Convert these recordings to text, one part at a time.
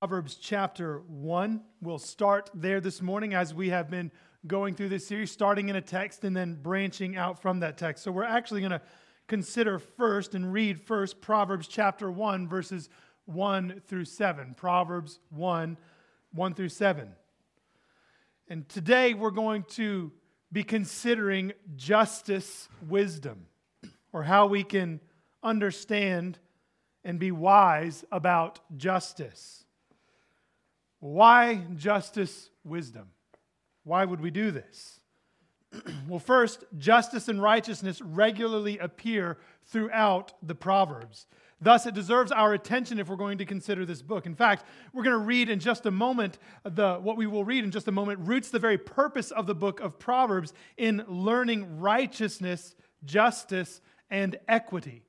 Proverbs chapter 1. We'll start there this morning as we have been going through this series, starting in a text and then branching out from that text. So we're actually going to consider first and read first Proverbs chapter 1, verses 1 through 7. Proverbs 1, 1 through 7. And today we're going to be considering justice wisdom, or how we can understand and be wise about justice. Why justice wisdom? Why would we do this? well, first, justice and righteousness regularly appear throughout the Proverbs. Thus, it deserves our attention if we're going to consider this book. In fact, we're going to read in just a moment, the, what we will read in just a moment roots the very purpose of the book of Proverbs in learning righteousness, justice, and equity.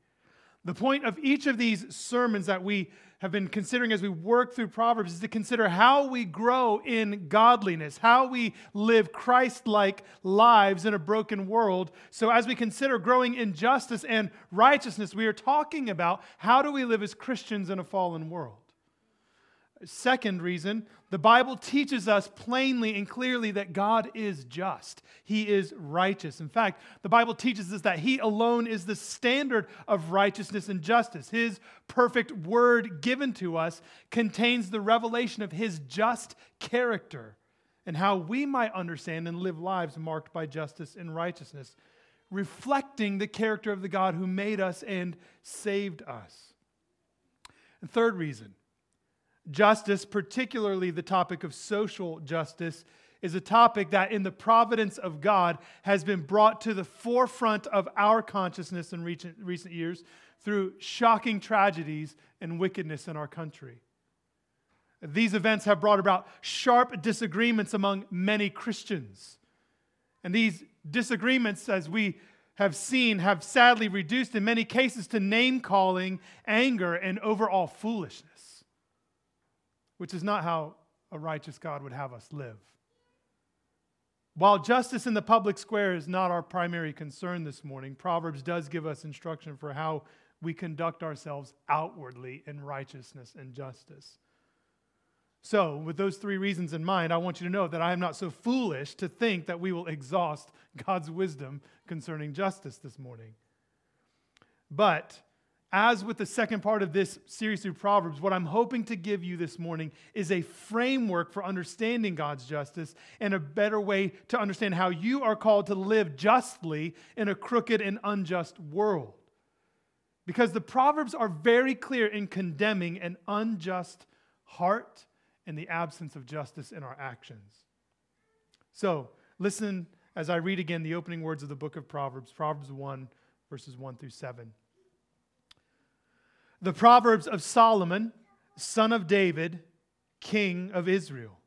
The point of each of these sermons that we have been considering as we work through Proverbs is to consider how we grow in godliness, how we live Christ like lives in a broken world. So, as we consider growing in justice and righteousness, we are talking about how do we live as Christians in a fallen world. Second reason, the Bible teaches us plainly and clearly that God is just. He is righteous. In fact, the Bible teaches us that He alone is the standard of righteousness and justice. His perfect word given to us contains the revelation of His just character and how we might understand and live lives marked by justice and righteousness, reflecting the character of the God who made us and saved us. And third reason, Justice, particularly the topic of social justice, is a topic that, in the providence of God, has been brought to the forefront of our consciousness in recent, recent years through shocking tragedies and wickedness in our country. These events have brought about sharp disagreements among many Christians. And these disagreements, as we have seen, have sadly reduced in many cases to name calling, anger, and overall foolishness which is not how a righteous God would have us live. While justice in the public square is not our primary concern this morning, Proverbs does give us instruction for how we conduct ourselves outwardly in righteousness and justice. So, with those three reasons in mind, I want you to know that I am not so foolish to think that we will exhaust God's wisdom concerning justice this morning. But as with the second part of this series through Proverbs, what I'm hoping to give you this morning is a framework for understanding God's justice and a better way to understand how you are called to live justly in a crooked and unjust world. Because the Proverbs are very clear in condemning an unjust heart and the absence of justice in our actions. So, listen as I read again the opening words of the book of Proverbs, Proverbs 1, verses 1 through 7. The Proverbs of Solomon, son of David, king of Israel.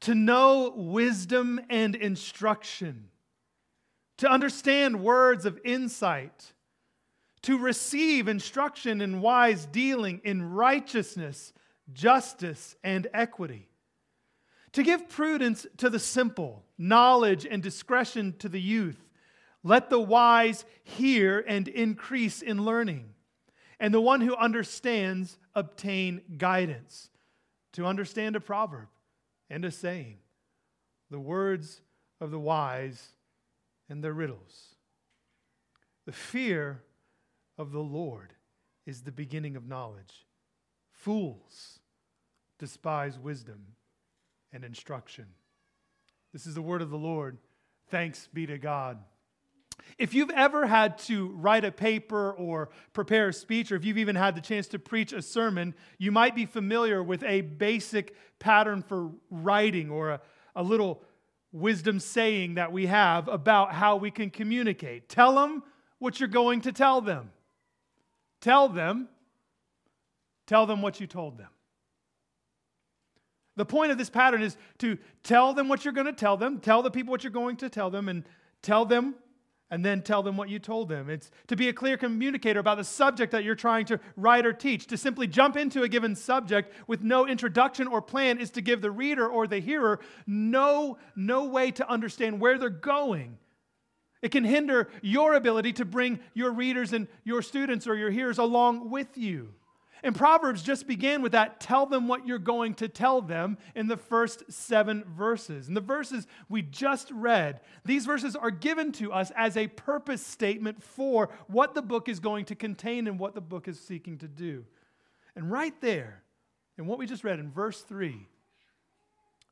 To know wisdom and instruction, to understand words of insight, to receive instruction in wise dealing, in righteousness, justice, and equity, to give prudence to the simple, knowledge and discretion to the youth. Let the wise hear and increase in learning and the one who understands obtain guidance to understand a proverb and a saying, the words of the wise and their riddles. The fear of the Lord is the beginning of knowledge. Fools despise wisdom and instruction. This is the word of the Lord. Thanks be to God. If you've ever had to write a paper or prepare a speech, or if you've even had the chance to preach a sermon, you might be familiar with a basic pattern for writing or a, a little wisdom saying that we have about how we can communicate. Tell them what you're going to tell them. Tell them, tell them what you told them. The point of this pattern is to tell them what you're going to tell them, tell the people what you're going to tell them, and tell them and then tell them what you told them. It's to be a clear communicator about the subject that you're trying to write or teach. To simply jump into a given subject with no introduction or plan is to give the reader or the hearer no, no way to understand where they're going. It can hinder your ability to bring your readers and your students or your hearers along with you. And Proverbs just began with that tell them what you're going to tell them in the first seven verses. And the verses we just read, these verses are given to us as a purpose statement for what the book is going to contain and what the book is seeking to do. And right there, in what we just read in verse 3,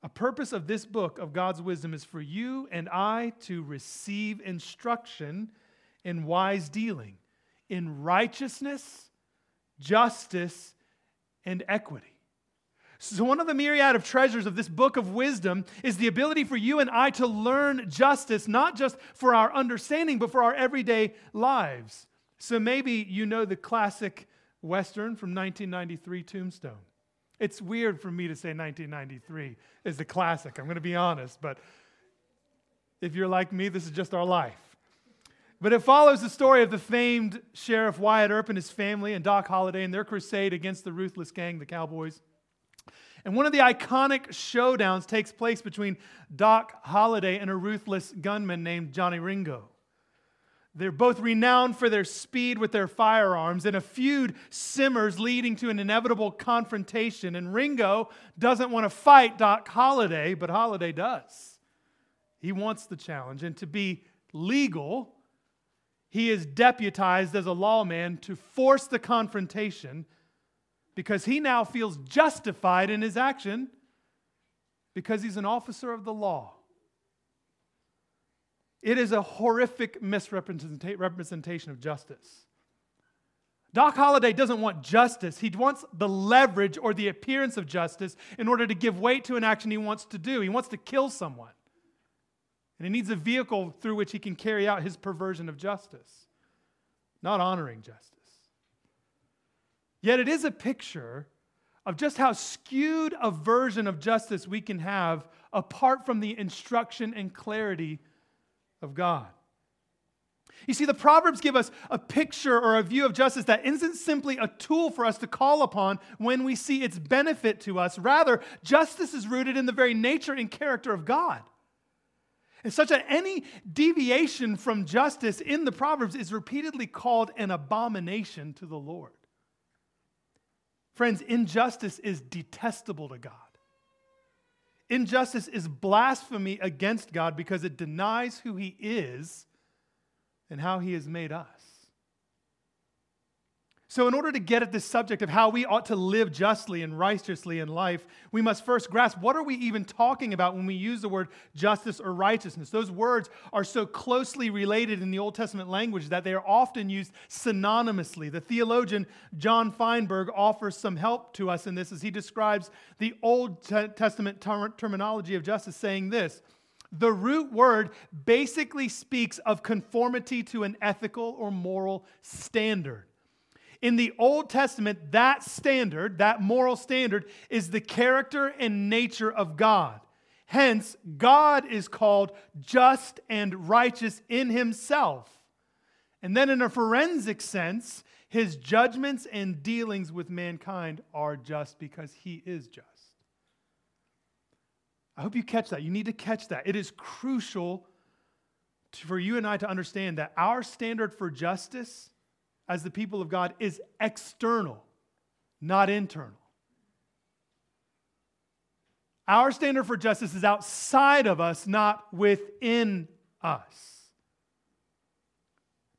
a purpose of this book of God's wisdom is for you and I to receive instruction in wise dealing, in righteousness justice, and equity. So, one of the myriad of treasures of this book of wisdom is the ability for you and I to learn justice, not just for our understanding, but for our everyday lives. So, maybe you know the classic Western from 1993, Tombstone. It's weird for me to say 1993 is the classic, I'm going to be honest, but if you're like me, this is just our life. But it follows the story of the famed Sheriff Wyatt Earp and his family and Doc Holliday and their crusade against the ruthless gang, the Cowboys. And one of the iconic showdowns takes place between Doc Holliday and a ruthless gunman named Johnny Ringo. They're both renowned for their speed with their firearms, and a feud simmers, leading to an inevitable confrontation. And Ringo doesn't want to fight Doc Holliday, but Holliday does. He wants the challenge. And to be legal, he is deputized as a lawman to force the confrontation because he now feels justified in his action because he's an officer of the law. It is a horrific misrepresentation of justice. Doc Holliday doesn't want justice. He wants the leverage or the appearance of justice in order to give weight to an action he wants to do. He wants to kill someone. And he needs a vehicle through which he can carry out his perversion of justice, not honoring justice. Yet it is a picture of just how skewed a version of justice we can have apart from the instruction and clarity of God. You see, the Proverbs give us a picture or a view of justice that isn't simply a tool for us to call upon when we see its benefit to us. Rather, justice is rooted in the very nature and character of God. And such that any deviation from justice in the Proverbs is repeatedly called an abomination to the Lord. Friends, injustice is detestable to God. Injustice is blasphemy against God because it denies who He is and how He has made us. So, in order to get at this subject of how we ought to live justly and righteously in life, we must first grasp what are we even talking about when we use the word justice or righteousness? Those words are so closely related in the Old Testament language that they are often used synonymously. The theologian John Feinberg offers some help to us in this as he describes the Old Testament ter- terminology of justice, saying this. The root word basically speaks of conformity to an ethical or moral standard. In the Old Testament, that standard, that moral standard, is the character and nature of God. Hence, God is called just and righteous in himself. And then, in a forensic sense, his judgments and dealings with mankind are just because he is just. I hope you catch that. You need to catch that. It is crucial for you and I to understand that our standard for justice as the people of God is external, not internal. Our standard for justice is outside of us, not within us.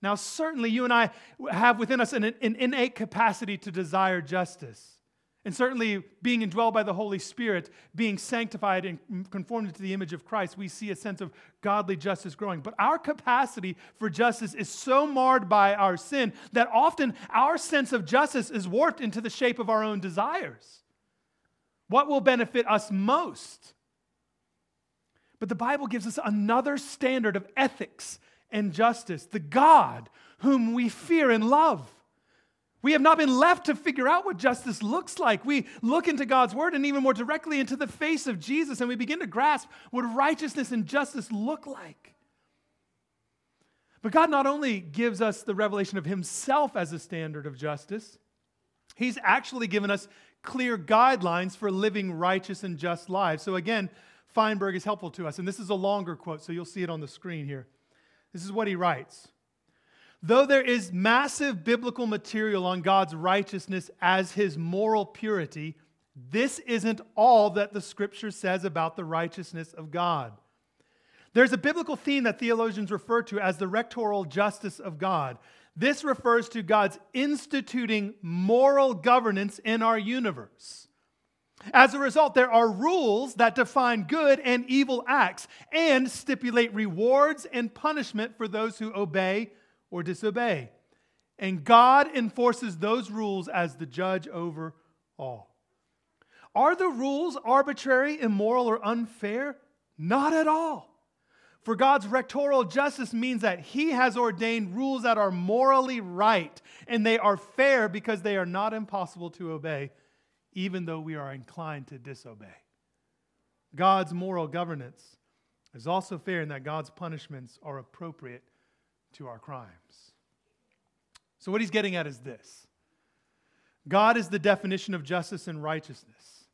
Now, certainly, you and I have within us an, an innate capacity to desire justice. And certainly, being indwelled by the Holy Spirit, being sanctified and conformed to the image of Christ, we see a sense of godly justice growing. But our capacity for justice is so marred by our sin that often our sense of justice is warped into the shape of our own desires. What will benefit us most? But the Bible gives us another standard of ethics and justice the God whom we fear and love. We have not been left to figure out what justice looks like. We look into God's word and even more directly into the face of Jesus, and we begin to grasp what righteousness and justice look like. But God not only gives us the revelation of Himself as a standard of justice, He's actually given us clear guidelines for living righteous and just lives. So, again, Feinberg is helpful to us. And this is a longer quote, so you'll see it on the screen here. This is what he writes Though there is massive biblical material on God's righteousness as his moral purity, this isn't all that the scripture says about the righteousness of God. There's a biblical theme that theologians refer to as the rectoral justice of God. This refers to God's instituting moral governance in our universe. As a result, there are rules that define good and evil acts and stipulate rewards and punishment for those who obey or disobey. And God enforces those rules as the judge over all. Are the rules arbitrary, immoral, or unfair? Not at all. For God's rectoral justice means that He has ordained rules that are morally right, and they are fair because they are not impossible to obey, even though we are inclined to disobey. God's moral governance is also fair in that God's punishments are appropriate to our crimes. So, what he's getting at is this God is the definition of justice and righteousness.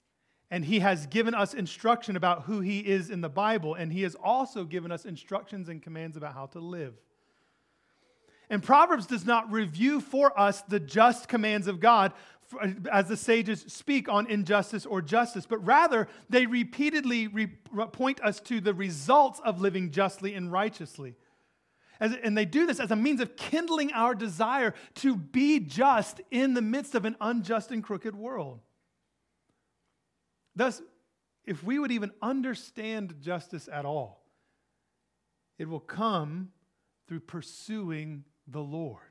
And he has given us instruction about who he is in the Bible, and he has also given us instructions and commands about how to live. And Proverbs does not review for us the just commands of God as the sages speak on injustice or justice, but rather they repeatedly re- point us to the results of living justly and righteously. As, and they do this as a means of kindling our desire to be just in the midst of an unjust and crooked world. Thus, if we would even understand justice at all, it will come through pursuing the Lord.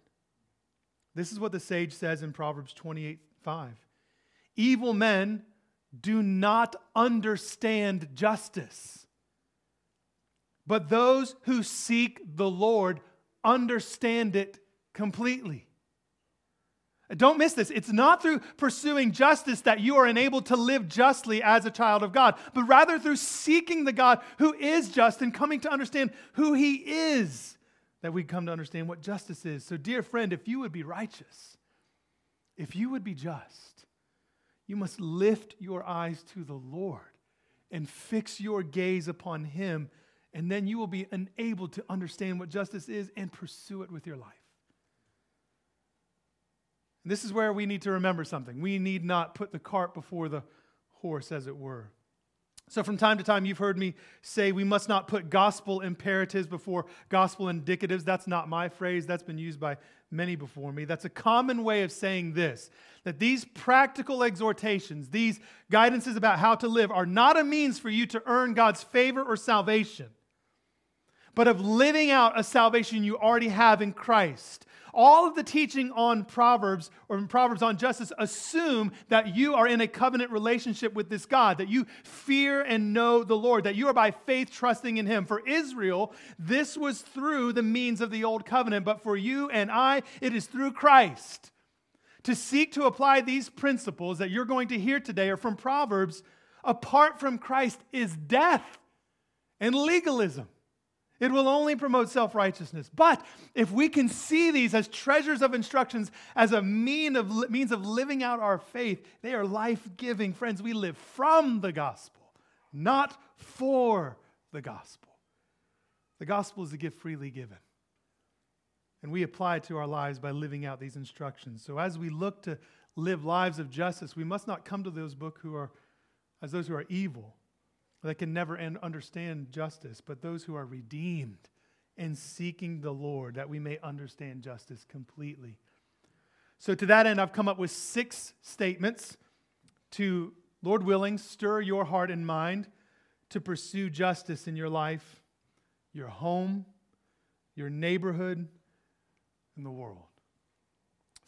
This is what the sage says in Proverbs 28 5. Evil men do not understand justice, but those who seek the Lord understand it completely. Don't miss this. It's not through pursuing justice that you are enabled to live justly as a child of God, but rather through seeking the God who is just and coming to understand who He is that we come to understand what justice is. So, dear friend, if you would be righteous, if you would be just, you must lift your eyes to the Lord and fix your gaze upon Him, and then you will be enabled to understand what justice is and pursue it with your life. This is where we need to remember something. We need not put the cart before the horse, as it were. So, from time to time, you've heard me say we must not put gospel imperatives before gospel indicatives. That's not my phrase, that's been used by many before me. That's a common way of saying this that these practical exhortations, these guidances about how to live, are not a means for you to earn God's favor or salvation, but of living out a salvation you already have in Christ all of the teaching on Proverbs or in Proverbs on justice assume that you are in a covenant relationship with this God, that you fear and know the Lord, that you are by faith trusting in Him. For Israel, this was through the means of the old covenant, but for you and I, it is through Christ. To seek to apply these principles that you're going to hear today are from Proverbs, apart from Christ, is death and legalism. It will only promote self righteousness. But if we can see these as treasures of instructions, as a mean of, means of living out our faith, they are life giving. Friends, we live from the gospel, not for the gospel. The gospel is a gift freely given. And we apply it to our lives by living out these instructions. So as we look to live lives of justice, we must not come to those book who are as those who are evil that can never understand justice, but those who are redeemed and seeking the Lord, that we may understand justice completely. So, to that end, I've come up with six statements to, Lord willing, stir your heart and mind to pursue justice in your life, your home, your neighborhood, and the world.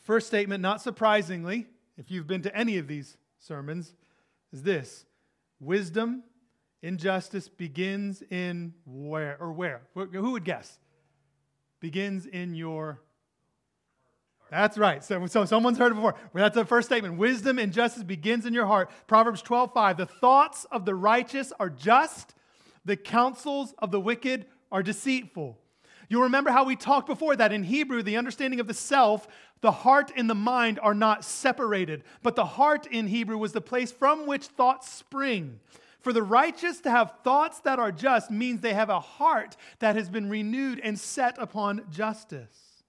First statement, not surprisingly, if you've been to any of these sermons, is this wisdom Injustice begins in where or where? Who would guess? Begins in your that's right. So, so someone's heard it before. That's the first statement. Wisdom and justice begins in your heart. Proverbs 12, 5. The thoughts of the righteous are just, the counsels of the wicked are deceitful. You'll remember how we talked before that in Hebrew, the understanding of the self, the heart and the mind are not separated. But the heart in Hebrew was the place from which thoughts spring. For the righteous to have thoughts that are just means they have a heart that has been renewed and set upon justice.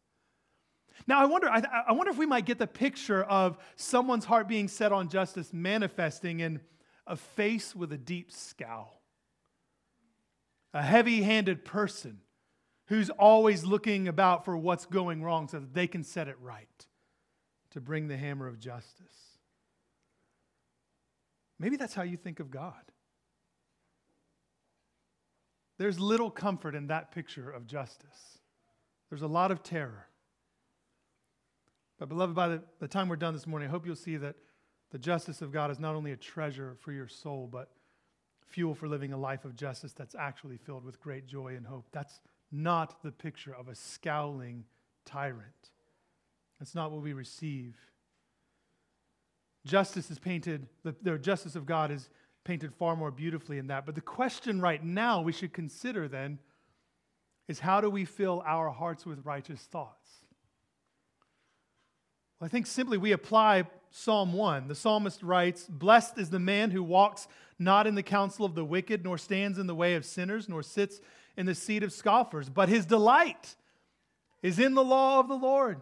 Now, I wonder, I, I wonder if we might get the picture of someone's heart being set on justice manifesting in a face with a deep scowl, a heavy handed person who's always looking about for what's going wrong so that they can set it right to bring the hammer of justice. Maybe that's how you think of God. There's little comfort in that picture of justice. There's a lot of terror. But, beloved, by the, the time we're done this morning, I hope you'll see that the justice of God is not only a treasure for your soul, but fuel for living a life of justice that's actually filled with great joy and hope. That's not the picture of a scowling tyrant. That's not what we receive. Justice is painted, the, the justice of God is painted far more beautifully in that. But the question right now we should consider then is how do we fill our hearts with righteous thoughts? Well, I think simply we apply Psalm 1. The psalmist writes, Blessed is the man who walks not in the counsel of the wicked, nor stands in the way of sinners, nor sits in the seat of scoffers, but his delight is in the law of the Lord.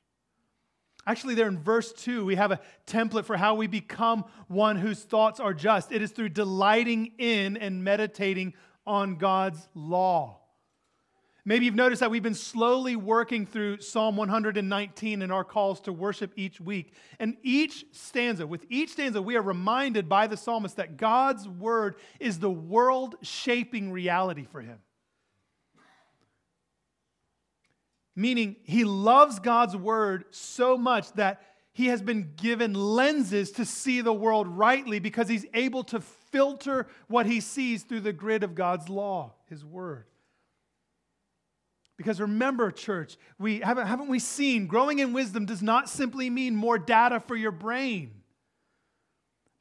Actually, there in verse 2, we have a template for how we become one whose thoughts are just. It is through delighting in and meditating on God's law. Maybe you've noticed that we've been slowly working through Psalm 119 in our calls to worship each week. And each stanza, with each stanza, we are reminded by the psalmist that God's word is the world shaping reality for him. Meaning, he loves God's word so much that he has been given lenses to see the world rightly because he's able to filter what he sees through the grid of God's law, his word. Because remember, church, we haven't, haven't we seen growing in wisdom does not simply mean more data for your brain,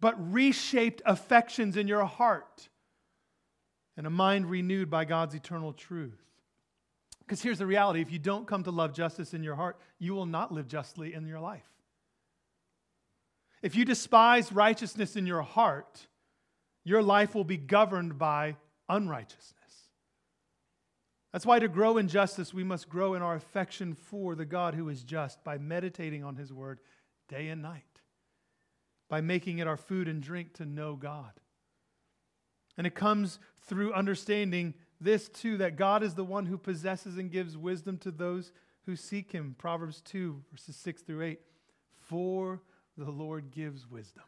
but reshaped affections in your heart and a mind renewed by God's eternal truth. Because here's the reality if you don't come to love justice in your heart, you will not live justly in your life. If you despise righteousness in your heart, your life will be governed by unrighteousness. That's why to grow in justice, we must grow in our affection for the God who is just by meditating on his word day and night, by making it our food and drink to know God. And it comes through understanding this too that God is the one who possesses and gives wisdom to those who seek him. Proverbs 2, verses 6 through 8. For the Lord gives wisdom.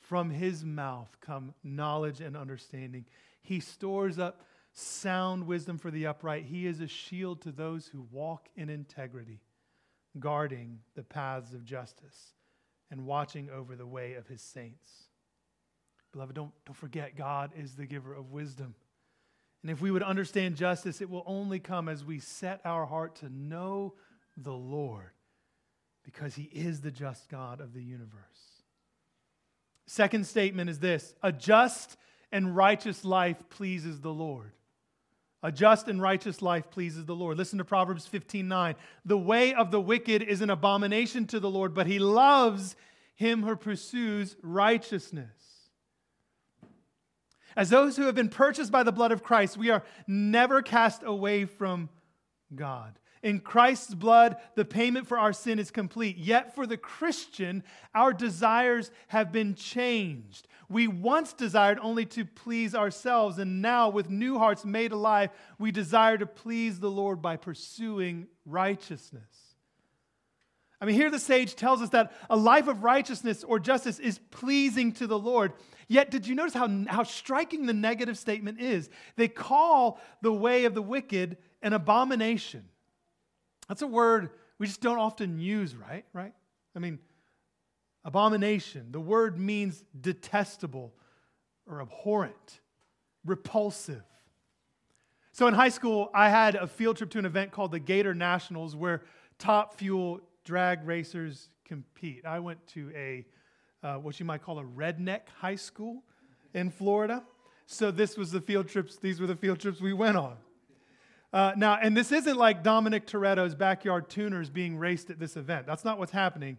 From his mouth come knowledge and understanding. He stores up sound wisdom for the upright. He is a shield to those who walk in integrity, guarding the paths of justice and watching over the way of his saints. Beloved, don't, don't forget, God is the giver of wisdom. And if we would understand justice, it will only come as we set our heart to know the Lord because he is the just God of the universe. Second statement is this a just and righteous life pleases the Lord. A just and righteous life pleases the Lord. Listen to Proverbs 15 9. The way of the wicked is an abomination to the Lord, but he loves him who pursues righteousness. As those who have been purchased by the blood of Christ, we are never cast away from God. In Christ's blood, the payment for our sin is complete. Yet for the Christian, our desires have been changed. We once desired only to please ourselves, and now, with new hearts made alive, we desire to please the Lord by pursuing righteousness. I mean, here the sage tells us that a life of righteousness or justice is pleasing to the Lord. Yet, did you notice how, how striking the negative statement is? They call the way of the wicked an abomination. That's a word we just don't often use, right? Right? I mean, abomination. The word means detestable or abhorrent, repulsive. So in high school, I had a field trip to an event called the Gator Nationals where top fuel drag racers compete. I went to a, uh, what you might call a redneck high school in Florida. So this was the field trips, these were the field trips we went on. Uh, now, and this isn't like Dominic Toretto's backyard tuners being raced at this event. That's not what's happening.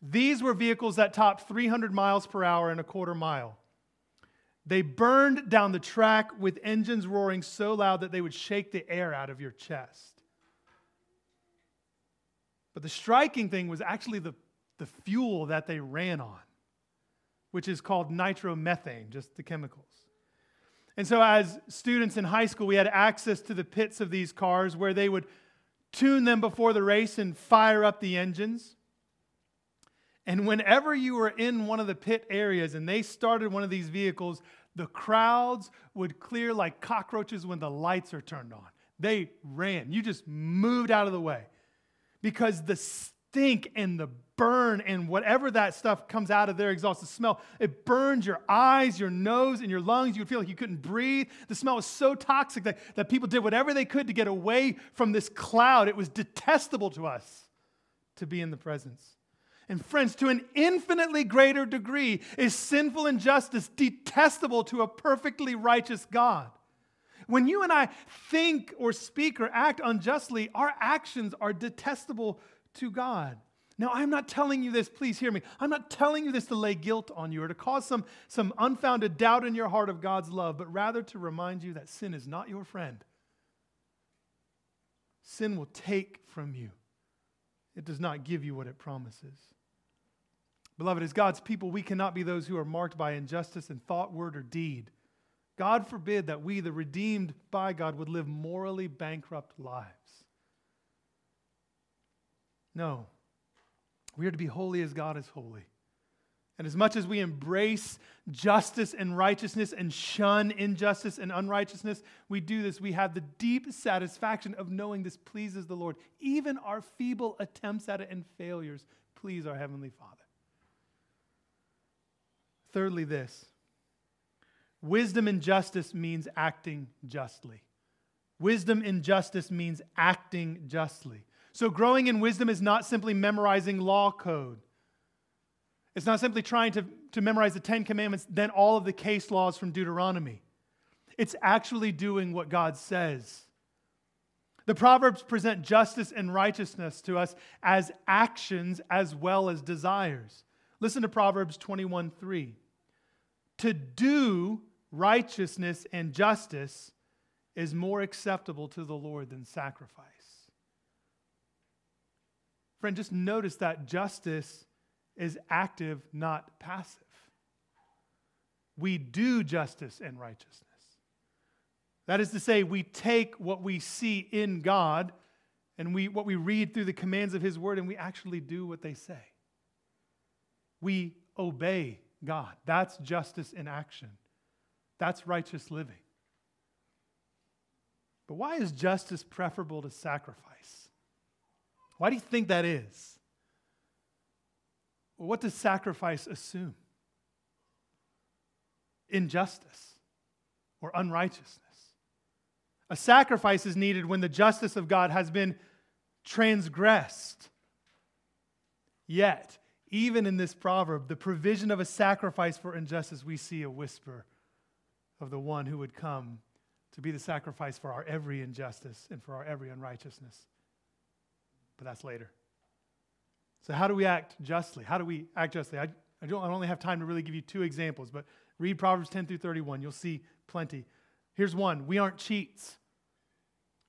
These were vehicles that topped 300 miles per hour in a quarter mile. They burned down the track with engines roaring so loud that they would shake the air out of your chest. But the striking thing was actually the, the fuel that they ran on, which is called nitromethane, just the chemicals. And so, as students in high school, we had access to the pits of these cars where they would tune them before the race and fire up the engines. And whenever you were in one of the pit areas and they started one of these vehicles, the crowds would clear like cockroaches when the lights are turned on. They ran. You just moved out of the way because the stink and the burn and whatever that stuff comes out of their exhaust, the smell, it burns your eyes, your nose, and your lungs. You would feel like you couldn't breathe. The smell was so toxic that, that people did whatever they could to get away from this cloud. It was detestable to us to be in the presence. And friends, to an infinitely greater degree is sinful injustice detestable to a perfectly righteous God. When you and I think or speak or act unjustly, our actions are detestable to God. Now, I'm not telling you this, please hear me. I'm not telling you this to lay guilt on you or to cause some, some unfounded doubt in your heart of God's love, but rather to remind you that sin is not your friend. Sin will take from you, it does not give you what it promises. Beloved, as God's people, we cannot be those who are marked by injustice in thought, word, or deed. God forbid that we, the redeemed by God, would live morally bankrupt lives. No. We are to be holy as God is holy. And as much as we embrace justice and righteousness and shun injustice and unrighteousness, we do this. We have the deep satisfaction of knowing this pleases the Lord. Even our feeble attempts at it and failures please our Heavenly Father. Thirdly, this wisdom and justice means acting justly. Wisdom and justice means acting justly. So, growing in wisdom is not simply memorizing law code. It's not simply trying to, to memorize the Ten Commandments, then all of the case laws from Deuteronomy. It's actually doing what God says. The Proverbs present justice and righteousness to us as actions as well as desires. Listen to Proverbs 21 3. To do righteousness and justice is more acceptable to the Lord than sacrifice. Friend, just notice that justice is active, not passive. We do justice and righteousness. That is to say, we take what we see in God and we, what we read through the commands of His Word and we actually do what they say. We obey God. That's justice in action. That's righteous living. But why is justice preferable to sacrifice? Why do you think that is? Well, what does sacrifice assume? Injustice or unrighteousness. A sacrifice is needed when the justice of God has been transgressed. Yet, even in this proverb, the provision of a sacrifice for injustice, we see a whisper of the one who would come to be the sacrifice for our every injustice and for our every unrighteousness. But that's later. So, how do we act justly? How do we act justly? I, I, don't, I only have time to really give you two examples, but read Proverbs 10 through 31. You'll see plenty. Here's one we aren't cheats.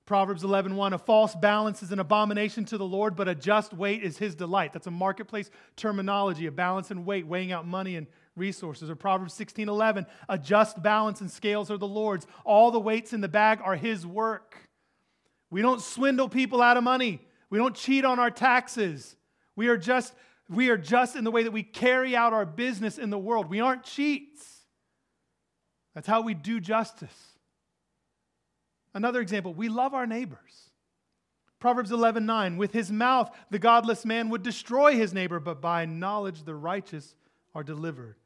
Proverbs 11:1 1, a false balance is an abomination to the Lord, but a just weight is his delight. That's a marketplace terminology, a balance and weight, weighing out money and resources. Or Proverbs 16:11, a just balance and scales are the Lord's. All the weights in the bag are his work. We don't swindle people out of money. We don't cheat on our taxes. We are just we are just in the way that we carry out our business in the world. We aren't cheats. That's how we do justice. Another example, we love our neighbors. Proverbs 11:9, with his mouth the godless man would destroy his neighbor, but by knowledge the righteous are delivered.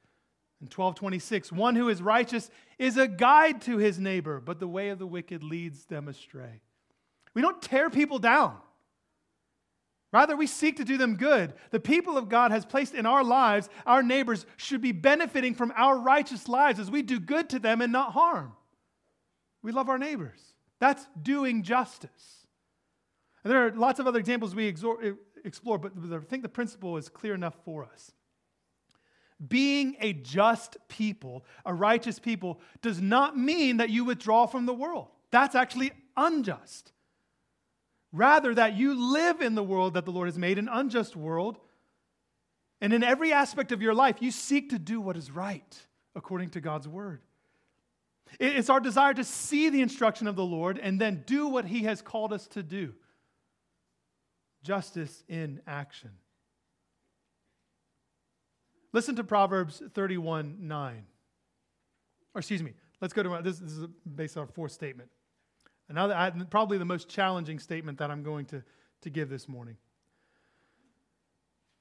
In 1226, one who is righteous is a guide to his neighbor, but the way of the wicked leads them astray. We don't tear people down. Rather, we seek to do them good. The people of God has placed in our lives, our neighbors should be benefiting from our righteous lives as we do good to them and not harm. We love our neighbors. That's doing justice. And there are lots of other examples we explore, but I think the principle is clear enough for us. Being a just people, a righteous people, does not mean that you withdraw from the world. That's actually unjust. Rather, that you live in the world that the Lord has made, an unjust world. And in every aspect of your life, you seek to do what is right according to God's word. It's our desire to see the instruction of the Lord and then do what He has called us to do justice in action. Listen to Proverbs 31 9. Or, excuse me, let's go to this, this is based on our fourth statement. Another, probably the most challenging statement that I'm going to, to give this morning.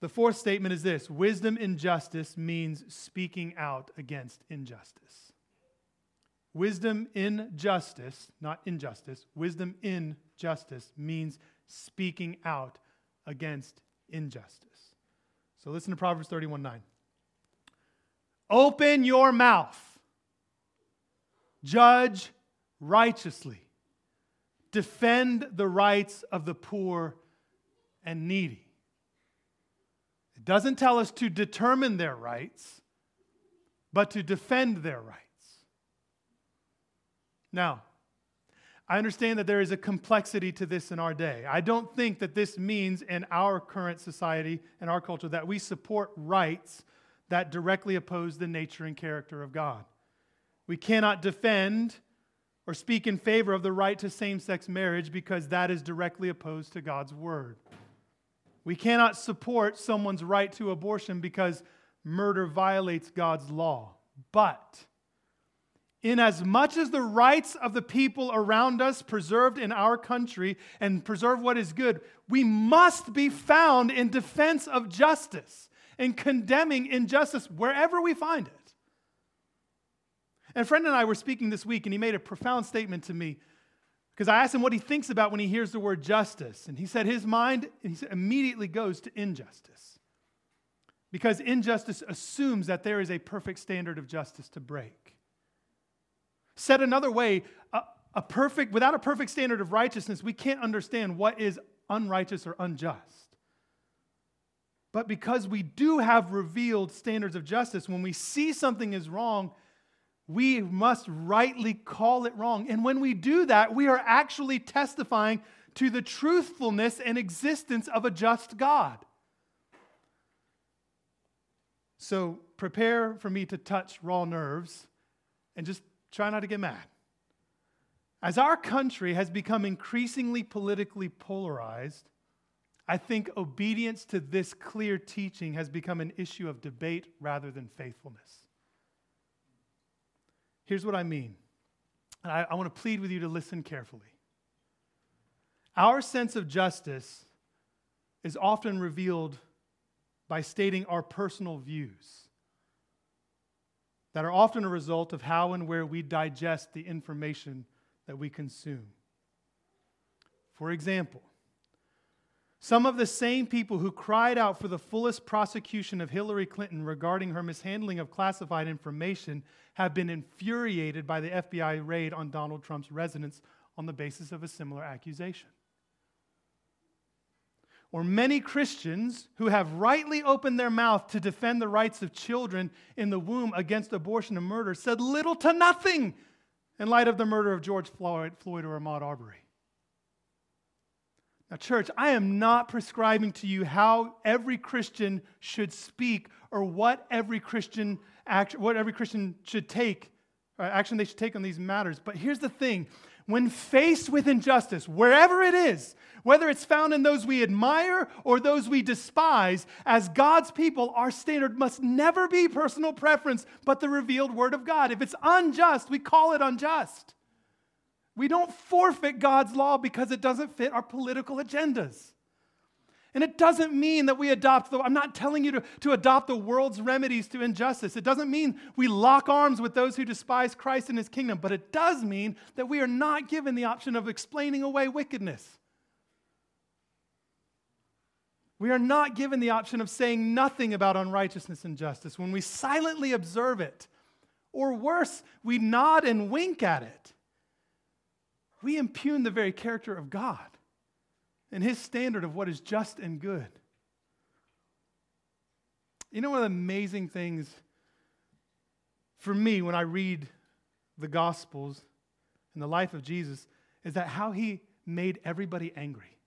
The fourth statement is this wisdom in justice means speaking out against injustice. Wisdom in justice, not injustice, wisdom in justice means speaking out against injustice. So listen to Proverbs 31 9. Open your mouth, judge righteously defend the rights of the poor and needy. It doesn't tell us to determine their rights, but to defend their rights. Now, I understand that there is a complexity to this in our day. I don't think that this means in our current society and our culture that we support rights that directly oppose the nature and character of God. We cannot defend or speak in favor of the right to same sex marriage because that is directly opposed to God's word. We cannot support someone's right to abortion because murder violates God's law. But, in as much as the rights of the people around us preserved in our country and preserve what is good, we must be found in defense of justice and condemning injustice wherever we find it. And a friend and I were speaking this week, and he made a profound statement to me because I asked him what he thinks about when he hears the word justice. And he said his mind he said, immediately goes to injustice because injustice assumes that there is a perfect standard of justice to break. Said another way, a, a perfect, without a perfect standard of righteousness, we can't understand what is unrighteous or unjust. But because we do have revealed standards of justice, when we see something is wrong, we must rightly call it wrong. And when we do that, we are actually testifying to the truthfulness and existence of a just God. So prepare for me to touch raw nerves and just try not to get mad. As our country has become increasingly politically polarized, I think obedience to this clear teaching has become an issue of debate rather than faithfulness. Here's what I mean. And I, I want to plead with you to listen carefully. Our sense of justice is often revealed by stating our personal views that are often a result of how and where we digest the information that we consume. For example, some of the same people who cried out for the fullest prosecution of Hillary Clinton regarding her mishandling of classified information have been infuriated by the FBI raid on Donald Trump's residence on the basis of a similar accusation. Or many Christians who have rightly opened their mouth to defend the rights of children in the womb against abortion and murder said little to nothing in light of the murder of George Floyd, or Ahmaud Arbery. Now, church, I am not prescribing to you how every Christian should speak or what every Christian act, what every Christian should take, uh, action they should take on these matters. But here's the thing when faced with injustice, wherever it is, whether it's found in those we admire or those we despise, as God's people, our standard must never be personal preference, but the revealed word of God. If it's unjust, we call it unjust. We don't forfeit God's law because it doesn't fit our political agendas. And it doesn't mean that we adopt the, I'm not telling you to, to adopt the world's remedies to injustice. It doesn't mean we lock arms with those who despise Christ and his kingdom, but it does mean that we are not given the option of explaining away wickedness. We are not given the option of saying nothing about unrighteousness and justice when we silently observe it. Or worse, we nod and wink at it. We impugn the very character of God and his standard of what is just and good. You know, one of the amazing things for me when I read the Gospels and the life of Jesus is that how he made everybody angry.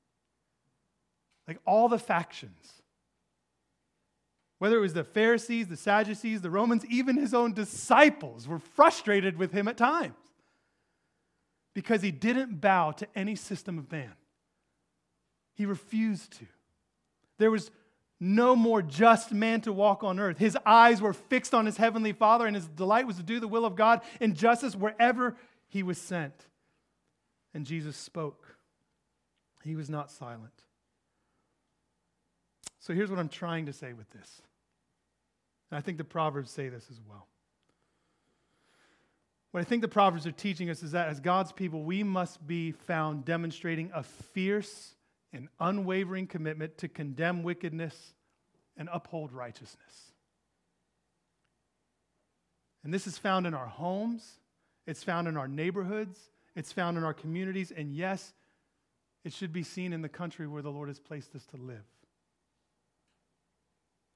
Like all the factions. Whether it was the Pharisees, the Sadducees, the Romans, even his own disciples were frustrated with him at times because he didn't bow to any system of man. He refused to. There was no more just man to walk on earth. His eyes were fixed on his heavenly Father, and his delight was to do the will of God in justice wherever he was sent. And Jesus spoke, he was not silent. So here's what I'm trying to say with this. And I think the Proverbs say this as well. What I think the Proverbs are teaching us is that as God's people, we must be found demonstrating a fierce and unwavering commitment to condemn wickedness and uphold righteousness. And this is found in our homes, it's found in our neighborhoods, it's found in our communities, and yes, it should be seen in the country where the Lord has placed us to live.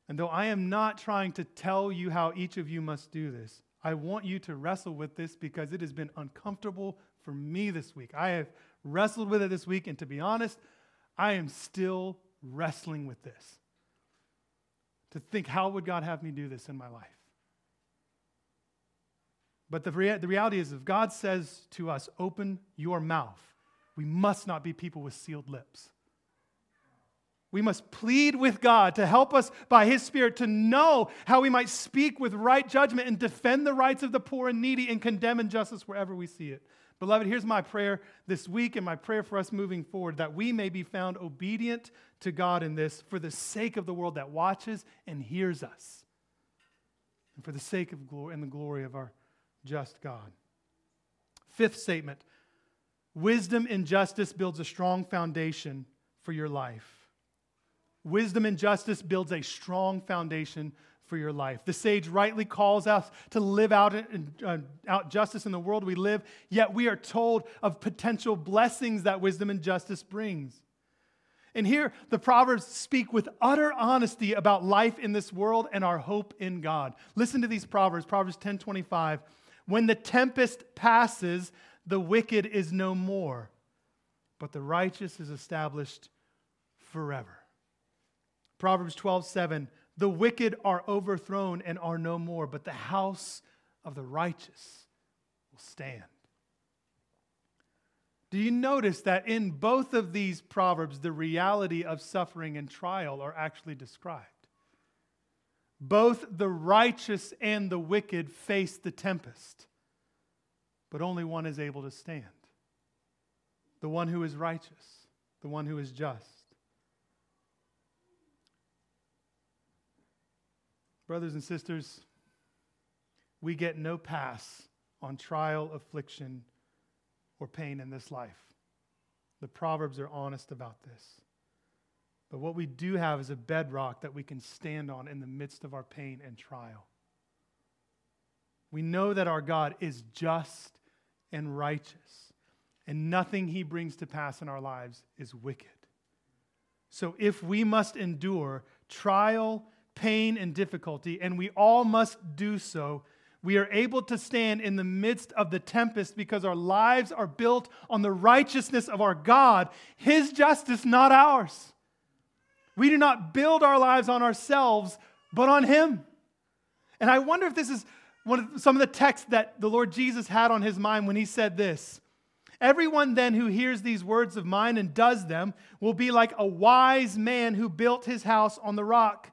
And though I am not trying to tell you how each of you must do this, I want you to wrestle with this because it has been uncomfortable for me this week. I have wrestled with it this week, and to be honest, I am still wrestling with this. To think, how would God have me do this in my life? But the, rea- the reality is, if God says to us, open your mouth, we must not be people with sealed lips. We must plead with God to help us by His Spirit to know how we might speak with right judgment and defend the rights of the poor and needy and condemn injustice wherever we see it. Beloved, here's my prayer this week and my prayer for us moving forward that we may be found obedient to God in this for the sake of the world that watches and hears us, and for the sake of glory and the glory of our just God. Fifth statement wisdom and justice builds a strong foundation for your life. Wisdom and justice builds a strong foundation for your life. The sage rightly calls us to live out, uh, out justice in the world we live, yet we are told of potential blessings that wisdom and justice brings. And here, the Proverbs speak with utter honesty about life in this world and our hope in God. Listen to these Proverbs, Proverbs 10 25. When the tempest passes, the wicked is no more, but the righteous is established forever. Proverbs 12, 7. The wicked are overthrown and are no more, but the house of the righteous will stand. Do you notice that in both of these proverbs, the reality of suffering and trial are actually described? Both the righteous and the wicked face the tempest, but only one is able to stand the one who is righteous, the one who is just. Brothers and sisters, we get no pass on trial, affliction, or pain in this life. The Proverbs are honest about this. But what we do have is a bedrock that we can stand on in the midst of our pain and trial. We know that our God is just and righteous, and nothing he brings to pass in our lives is wicked. So if we must endure trial pain, and difficulty, and we all must do so. We are able to stand in the midst of the tempest because our lives are built on the righteousness of our God, His justice, not ours. We do not build our lives on ourselves, but on Him. And I wonder if this is one of some of the texts that the Lord Jesus had on his mind when he said this. Everyone then who hears these words of mine and does them will be like a wise man who built his house on the rock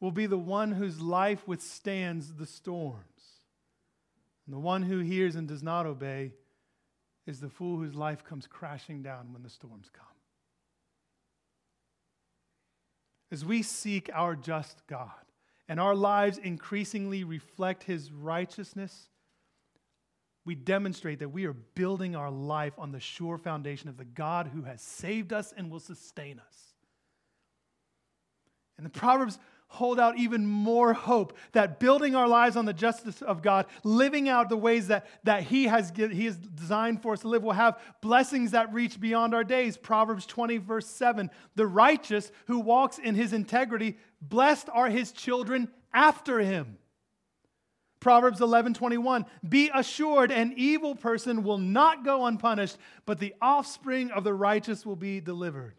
will be the one whose life withstands the storms. And the one who hears and does not obey is the fool whose life comes crashing down when the storms come. As we seek our just God and our lives increasingly reflect his righteousness, we demonstrate that we are building our life on the sure foundation of the God who has saved us and will sustain us. And the Proverbs hold out even more hope that building our lives on the justice of God, living out the ways that, that he, has, he has designed for us to live, will have blessings that reach beyond our days. Proverbs 20, verse 7 The righteous who walks in his integrity, blessed are his children after him. Proverbs 11, 21 Be assured, an evil person will not go unpunished, but the offspring of the righteous will be delivered.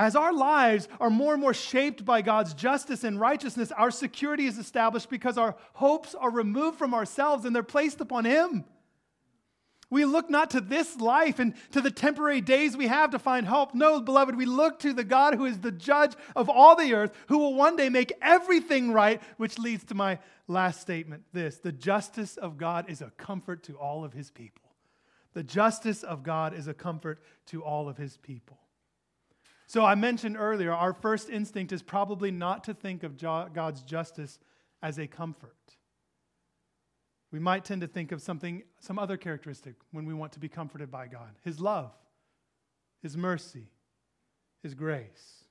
As our lives are more and more shaped by God's justice and righteousness, our security is established because our hopes are removed from ourselves and they're placed upon Him. We look not to this life and to the temporary days we have to find hope. No, beloved, we look to the God who is the judge of all the earth, who will one day make everything right, which leads to my last statement this the justice of God is a comfort to all of His people. The justice of God is a comfort to all of His people. So I mentioned earlier, our first instinct is probably not to think of God's justice as a comfort. We might tend to think of something, some other characteristic when we want to be comforted by God His love, His mercy, His grace.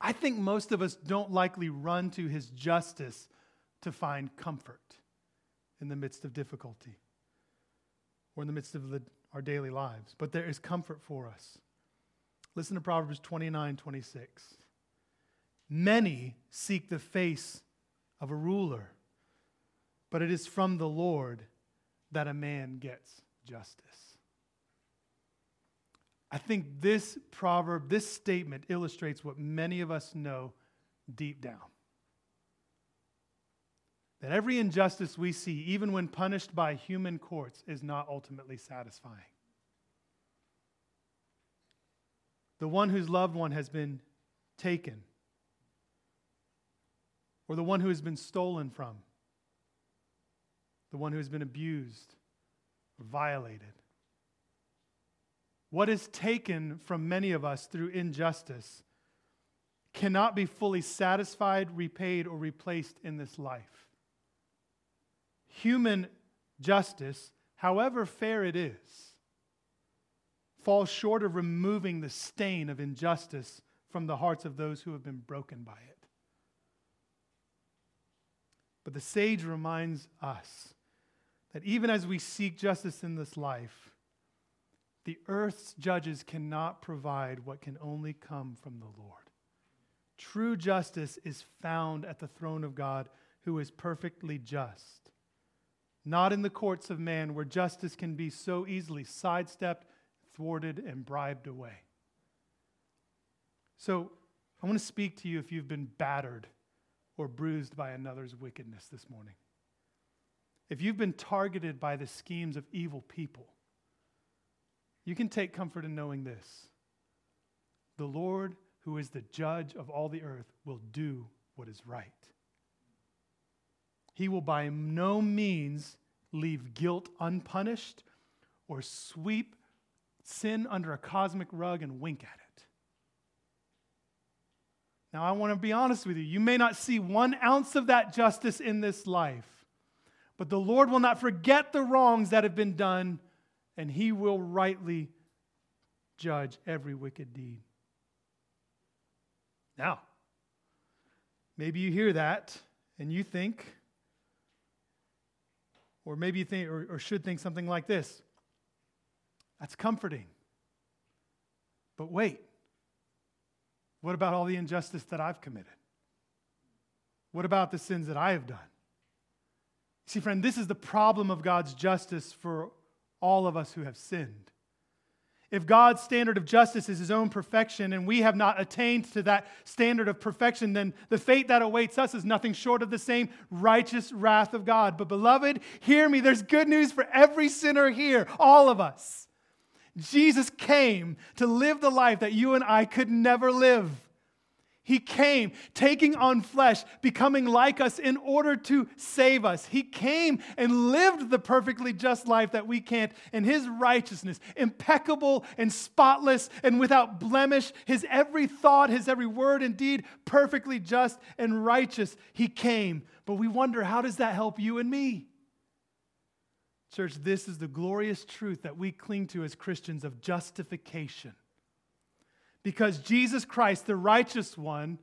I think most of us don't likely run to His justice to find comfort in the midst of difficulty or in the midst of the, our daily lives, but there is comfort for us. Listen to Proverbs 29 26. Many seek the face of a ruler, but it is from the Lord that a man gets justice. I think this proverb, this statement illustrates what many of us know deep down. That every injustice we see, even when punished by human courts, is not ultimately satisfying. The one whose loved one has been taken, or the one who has been stolen from, the one who has been abused violated. What is taken from many of us through injustice cannot be fully satisfied, repaid, or replaced in this life. Human justice, however fair it is, falls short of removing the stain of injustice from the hearts of those who have been broken by it. But the sage reminds us that even as we seek justice in this life, the earth's judges cannot provide what can only come from the Lord. True justice is found at the throne of God, who is perfectly just. Not in the courts of man, where justice can be so easily sidestepped thwarted and bribed away. So, I want to speak to you if you've been battered or bruised by another's wickedness this morning. If you've been targeted by the schemes of evil people, you can take comfort in knowing this the Lord, who is the judge of all the earth, will do what is right. He will by no means leave guilt unpunished or sweep sin under a cosmic rug and wink at it. Now, I want to be honest with you. You may not see one ounce of that justice in this life, but the Lord will not forget the wrongs that have been done, and He will rightly judge every wicked deed. Now, maybe you hear that and you think, or maybe you think, or, or should think something like this that's comforting. But wait, what about all the injustice that I've committed? What about the sins that I have done? See, friend, this is the problem of God's justice for all of us who have sinned. If God's standard of justice is his own perfection and we have not attained to that standard of perfection, then the fate that awaits us is nothing short of the same righteous wrath of God. But, beloved, hear me. There's good news for every sinner here, all of us. Jesus came to live the life that you and I could never live. He came, taking on flesh, becoming like us in order to save us. He came and lived the perfectly just life that we can't, and his righteousness, impeccable and spotless and without blemish, his every thought, his every word and deed, perfectly just and righteous. He came. But we wonder, how does that help you and me? Church, this is the glorious truth that we cling to as Christians of justification. Because Jesus Christ, the righteous one,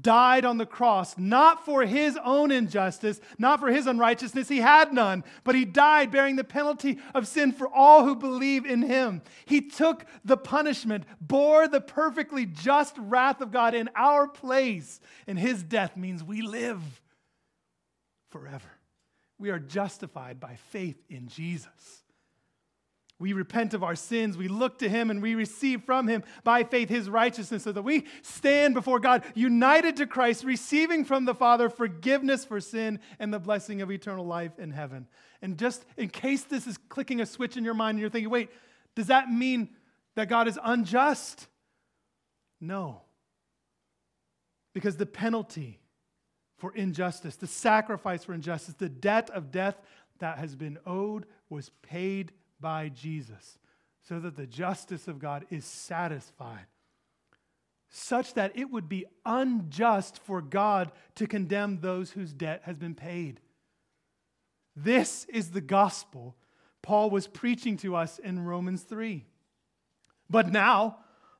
died on the cross, not for his own injustice, not for his unrighteousness, he had none, but he died bearing the penalty of sin for all who believe in him. He took the punishment, bore the perfectly just wrath of God in our place, and his death means we live forever. We are justified by faith in Jesus. We repent of our sins, we look to Him, and we receive from Him by faith His righteousness, so that we stand before God united to Christ, receiving from the Father forgiveness for sin and the blessing of eternal life in heaven. And just in case this is clicking a switch in your mind and you're thinking, wait, does that mean that God is unjust? No. Because the penalty for injustice, the sacrifice for injustice, the debt of death that has been owed was paid by Jesus, so that the justice of God is satisfied, such that it would be unjust for God to condemn those whose debt has been paid. This is the gospel Paul was preaching to us in Romans 3. But now,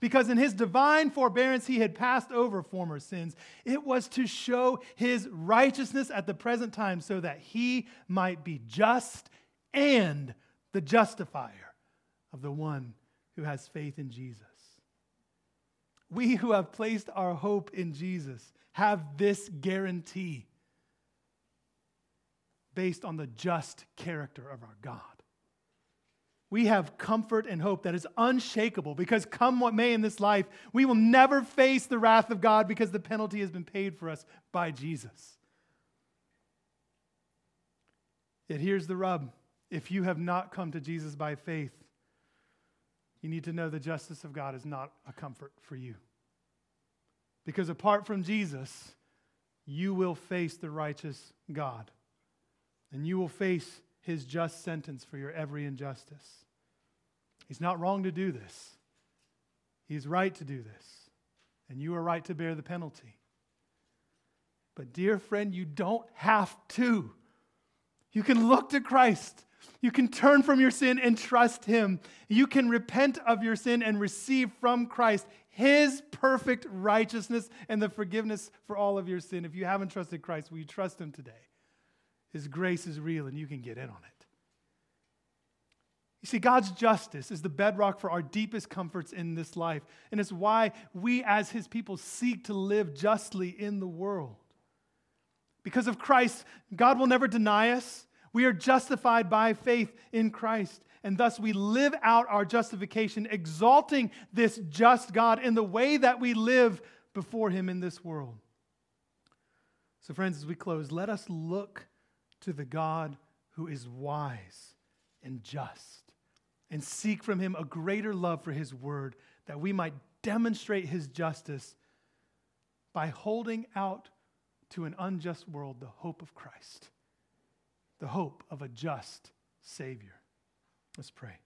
because in his divine forbearance he had passed over former sins. It was to show his righteousness at the present time so that he might be just and the justifier of the one who has faith in Jesus. We who have placed our hope in Jesus have this guarantee based on the just character of our God. We have comfort and hope that is unshakable because, come what may in this life, we will never face the wrath of God because the penalty has been paid for us by Jesus. Yet here's the rub if you have not come to Jesus by faith, you need to know the justice of God is not a comfort for you. Because apart from Jesus, you will face the righteous God, and you will face his just sentence for your every injustice. He's not wrong to do this, he's right to do this, and you are right to bear the penalty. But, dear friend, you don't have to. You can look to Christ you can turn from your sin and trust Him. You can repent of your sin and receive from Christ His perfect righteousness and the forgiveness for all of your sin. If you haven't trusted Christ, will you trust Him today? His grace is real and you can get in on it. You see, God's justice is the bedrock for our deepest comforts in this life. And it's why we, as His people, seek to live justly in the world. Because of Christ, God will never deny us. We are justified by faith in Christ, and thus we live out our justification, exalting this just God in the way that we live before Him in this world. So, friends, as we close, let us look to the God who is wise and just and seek from Him a greater love for His word that we might demonstrate His justice by holding out to an unjust world the hope of Christ the hope of a just Savior. Let's pray.